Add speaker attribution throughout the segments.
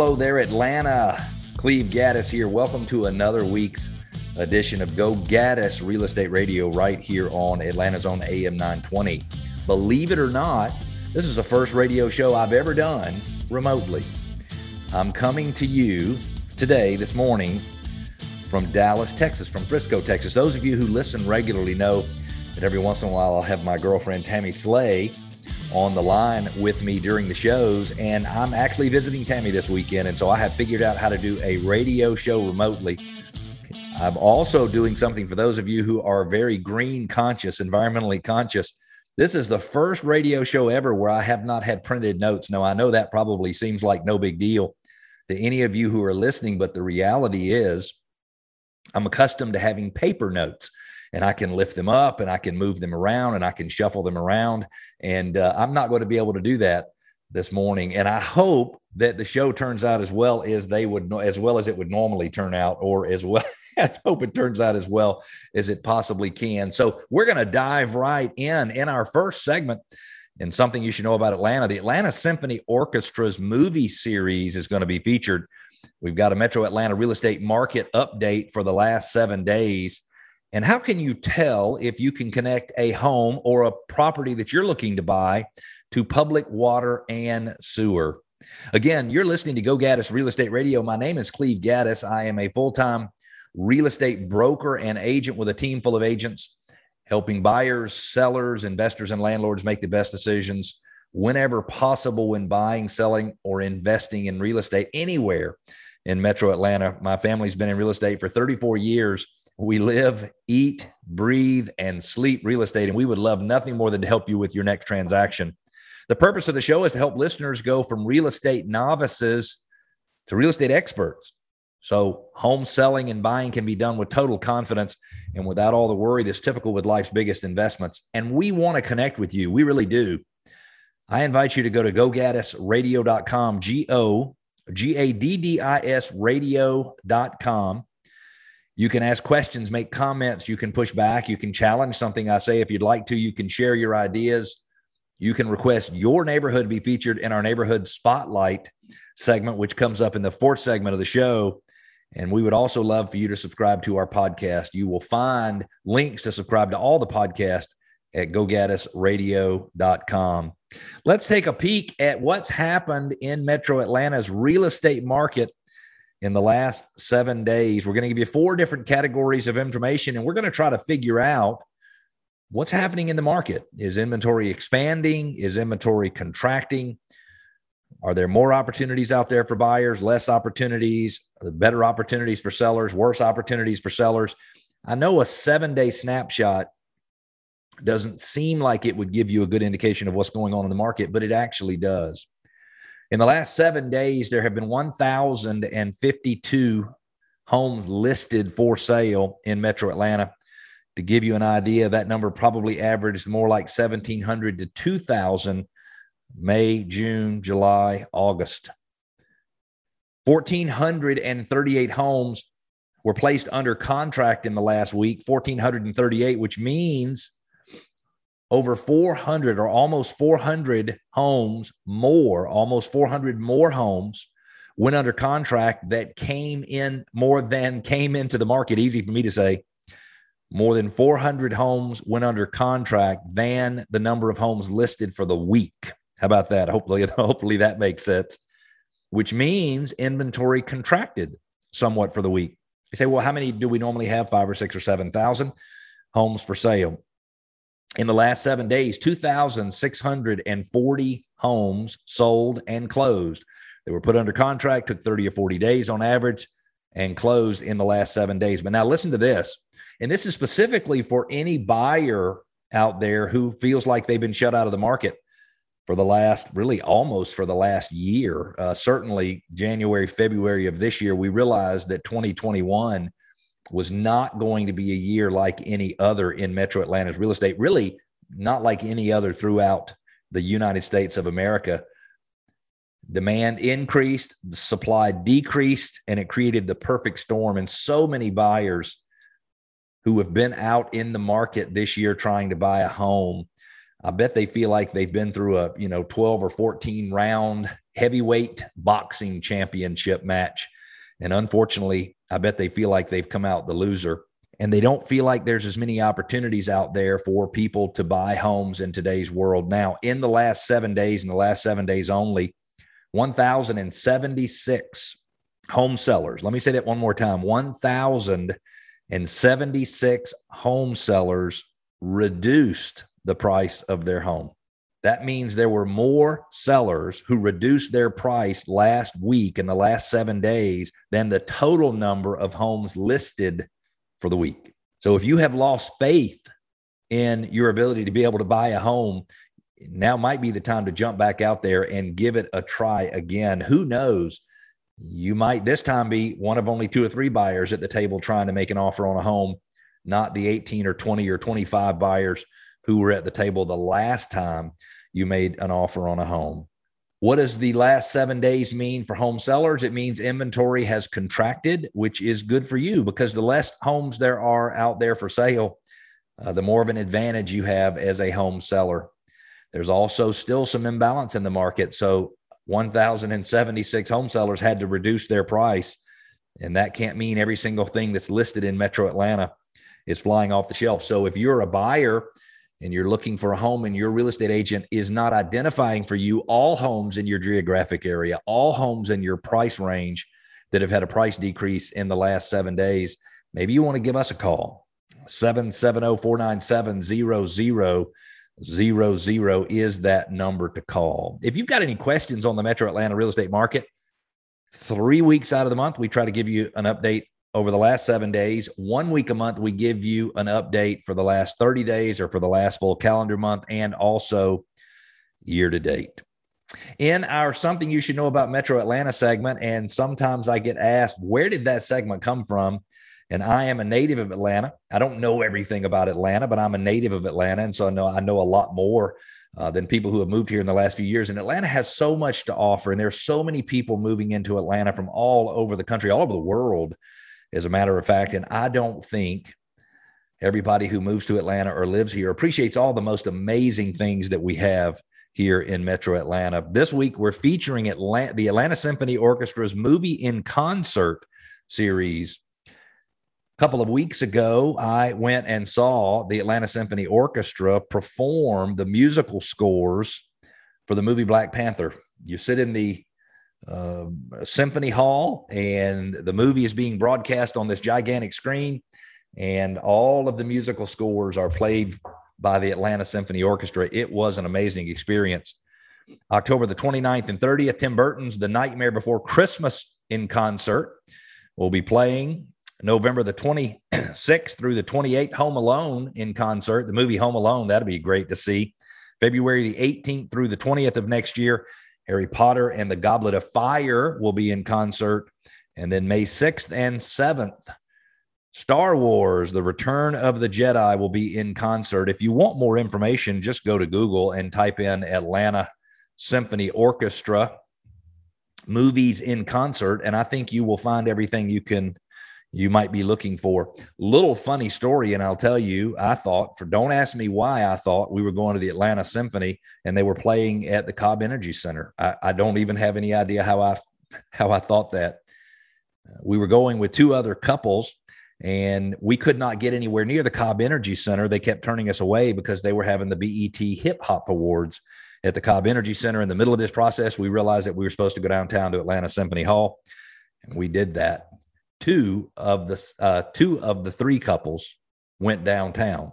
Speaker 1: Hello there, Atlanta. Cleve Gaddis here. Welcome to another week's edition of Go Gaddis Real Estate Radio right here on Atlanta's own AM 920. Believe it or not, this is the first radio show I've ever done remotely. I'm coming to you today, this morning, from Dallas, Texas, from Frisco, Texas. Those of you who listen regularly know that every once in a while I'll have my girlfriend Tammy Slay on the line with me during the shows. And I'm actually visiting Tammy this weekend. And so I have figured out how to do a radio show remotely. I'm also doing something for those of you who are very green conscious, environmentally conscious. This is the first radio show ever where I have not had printed notes. Now, I know that probably seems like no big deal to any of you who are listening, but the reality is I'm accustomed to having paper notes and I can lift them up and I can move them around and I can shuffle them around. And uh, I'm not going to be able to do that this morning. And I hope that the show turns out as well as they would, as well as it would normally turn out, or as well. I hope it turns out as well as it possibly can. So we're going to dive right in in our first segment. And something you should know about Atlanta the Atlanta Symphony Orchestra's movie series is going to be featured. We've got a Metro Atlanta real estate market update for the last seven days. And how can you tell if you can connect a home or a property that you're looking to buy to public water and sewer? Again, you're listening to Go Gaddis Real Estate Radio. My name is Cleve Gaddis. I am a full time real estate broker and agent with a team full of agents helping buyers, sellers, investors, and landlords make the best decisions whenever possible when buying, selling, or investing in real estate anywhere in Metro Atlanta. My family's been in real estate for 34 years we live, eat, breathe, and sleep real estate, and we would love nothing more than to help you with your next transaction. The purpose of the show is to help listeners go from real estate novices to real estate experts. So, home selling and buying can be done with total confidence and without all the worry that's typical with life's biggest investments. And we want to connect with you. We really do. I invite you to go to gogaddisradio.com, G O G A D D I S radio.com you can ask questions, make comments, you can push back, you can challenge something I say if you'd like to, you can share your ideas. You can request your neighborhood be featured in our neighborhood spotlight segment, which comes up in the fourth segment of the show. And we would also love for you to subscribe to our podcast. You will find links to subscribe to all the podcasts at gogaddisradio.com. Let's take a peek at what's happened in Metro Atlanta's real estate market in the last seven days. We're going to give you four different categories of information, and we're going to try to figure out what's happening in the market. Is inventory expanding? Is inventory contracting? Are there more opportunities out there for buyers, less opportunities, better opportunities for sellers, worse opportunities for sellers? I know a seven day snapshot doesn't seem like it would give you a good indication of what's going on in the market, but it actually does. In the last seven days, there have been 1,052 homes listed for sale in Metro Atlanta. To give you an idea, that number probably averaged more like 1,700 to 2,000 May, June, July, August. 1,438 homes were placed under contract in the last week, 1,438, which means over 400 or almost 400 homes more, almost 400 more homes went under contract that came in more than came into the market. Easy for me to say. More than 400 homes went under contract than the number of homes listed for the week. How about that? Hopefully, hopefully that makes sense. Which means inventory contracted somewhat for the week. You say, well, how many do we normally have? Five or six or seven thousand homes for sale in the last seven days, 2,640 homes sold and closed. They were put under contract, took 30 or 40 days on average, and closed in the last seven days. But now listen to this. And this is specifically for any buyer out there who feels like they've been shut out of the market for the last, really almost for the last year. Uh, certainly, January, February of this year, we realized that 2021 was not going to be a year like any other in Metro Atlanta's real estate, really not like any other throughout the United States of America. Demand increased, the supply decreased, and it created the perfect storm. And so many buyers who have been out in the market this year trying to buy a home, I bet they feel like they've been through a, you know, 12 or 14 round heavyweight boxing championship match. And unfortunately, I bet they feel like they've come out the loser and they don't feel like there's as many opportunities out there for people to buy homes in today's world. Now, in the last seven days, in the last seven days only, 1,076 home sellers. Let me say that one more time 1,076 home sellers reduced the price of their home. That means there were more sellers who reduced their price last week in the last seven days than the total number of homes listed for the week. So if you have lost faith in your ability to be able to buy a home, now might be the time to jump back out there and give it a try again. Who knows? You might this time be one of only two or three buyers at the table trying to make an offer on a home, not the 18 or 20 or 25 buyers who were at the table the last time you made an offer on a home. What does the last seven days mean for home sellers? It means inventory has contracted, which is good for you because the less homes there are out there for sale, uh, the more of an advantage you have as a home seller. There's also still some imbalance in the market. So 1,076 home sellers had to reduce their price. And that can't mean every single thing that's listed in Metro Atlanta is flying off the shelf. So if you're a buyer, and you're looking for a home and your real estate agent is not identifying for you all homes in your geographic area, all homes in your price range that have had a price decrease in the last seven days, maybe you want to give us a call. 770 497 0000 is that number to call. If you've got any questions on the Metro Atlanta real estate market, three weeks out of the month, we try to give you an update over the last seven days. One week a month, we give you an update for the last 30 days or for the last full calendar month and also year to date. In our Something You Should Know About Metro Atlanta segment, and sometimes I get asked, where did that segment come from? And I am a native of Atlanta. I don't know everything about Atlanta, but I'm a native of Atlanta. And so I know I know a lot more uh, than people who have moved here in the last few years. And Atlanta has so much to offer. And there's so many people moving into Atlanta from all over the country, all over the world as a matter of fact. And I don't think everybody who moves to Atlanta or lives here appreciates all the most amazing things that we have here in Metro Atlanta. This week, we're featuring Atlanta, the Atlanta Symphony Orchestra's movie in concert series. A couple of weeks ago, I went and saw the Atlanta Symphony Orchestra perform the musical scores for the movie Black Panther. You sit in the uh, symphony hall, and the movie is being broadcast on this gigantic screen. And all of the musical scores are played by the Atlanta Symphony Orchestra. It was an amazing experience. October the 29th and 30th, Tim Burton's The Nightmare Before Christmas in concert will be playing. November the 26th through the 28th, Home Alone in concert. The movie Home Alone, that'll be great to see. February the 18th through the 20th of next year, Harry Potter and the Goblet of Fire will be in concert. And then May 6th and 7th, Star Wars, The Return of the Jedi will be in concert. If you want more information, just go to Google and type in Atlanta Symphony Orchestra movies in concert. And I think you will find everything you can you might be looking for. Little funny story, and I'll tell you, I thought for don't ask me why I thought we were going to the Atlanta Symphony and they were playing at the Cobb Energy Center. I, I don't even have any idea how I how I thought that. We were going with two other couples and we could not get anywhere near the Cobb Energy Center. They kept turning us away because they were having the BET Hip Hop Awards at the Cobb Energy Center. In the middle of this process, we realized that we were supposed to go downtown to Atlanta Symphony Hall, and we did that two of the uh, two of the three couples went downtown.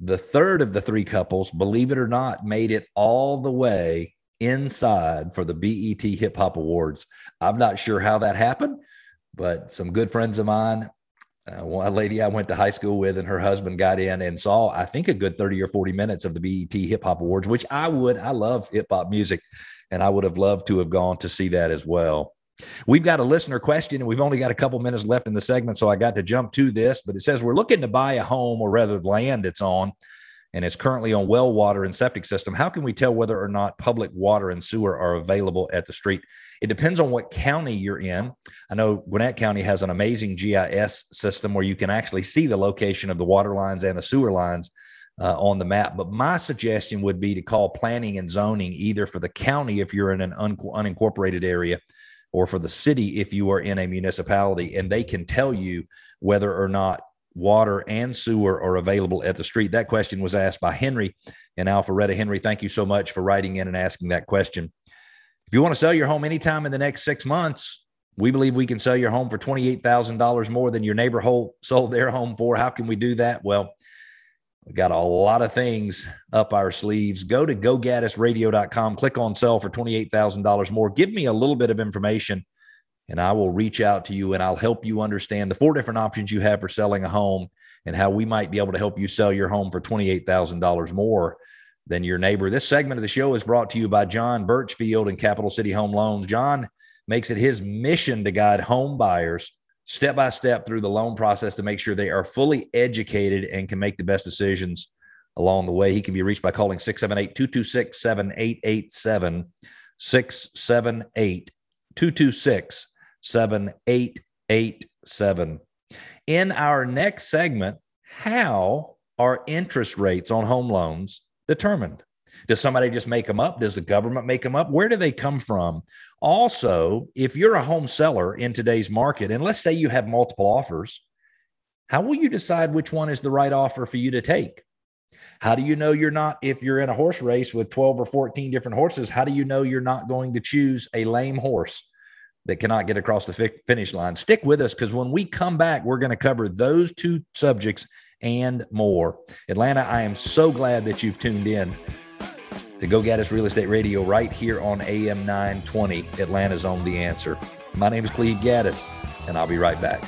Speaker 1: The third of the three couples, believe it or not, made it all the way inside for the BET Hip Hop Awards. I'm not sure how that happened, but some good friends of mine, uh, one lady I went to high school with, and her husband got in and saw, I think, a good 30 or 40 minutes of the BET Hip Hop Awards, which I would, I love hip hop music, and I would have loved to have gone to see that as well. We've got a listener question, and we've only got a couple minutes left in the segment, so I got to jump to this. But it says we're looking to buy a home, or rather, land it's on, and it's currently on well water and septic system. How can we tell whether or not public water and sewer are available at the street? It depends on what county you're in. I know Gwinnett County has an amazing GIS system where you can actually see the location of the water lines and the sewer lines. uh, on the map. But my suggestion would be to call planning and zoning either for the county if you're in an un- unincorporated area or for the city if you are in a municipality, and they can tell you whether or not water and sewer are available at the street. That question was asked by Henry and Alpharetta. Henry, thank you so much for writing in and asking that question. If you want to sell your home anytime in the next six months, we believe we can sell your home for $28,000 more than your neighbor sold their home for. How can we do that? Well, we got a lot of things up our sleeves. Go to gogaddisradio.com, click on sell for $28,000 more. Give me a little bit of information and I will reach out to you and I'll help you understand the four different options you have for selling a home and how we might be able to help you sell your home for $28,000 more than your neighbor. This segment of the show is brought to you by John Birchfield and Capital City Home Loans. John makes it his mission to guide home buyers step by step through the loan process to make sure they are fully educated and can make the best decisions along the way. He can be reached by calling 678 226 7887. 678 226 7887. In our next segment, how are interest rates on home loans determined? Does somebody just make them up? Does the government make them up? Where do they come from? Also, if you're a home seller in today's market, and let's say you have multiple offers, how will you decide which one is the right offer for you to take? How do you know you're not, if you're in a horse race with 12 or 14 different horses, how do you know you're not going to choose a lame horse that cannot get across the fi- finish line? Stick with us because when we come back, we're going to cover those two subjects and more. Atlanta, I am so glad that you've tuned in to Go Gaddis Real Estate Radio right here on AM 920, Atlanta's Own The Answer. My name is Cleve Gaddis, and I'll be right back.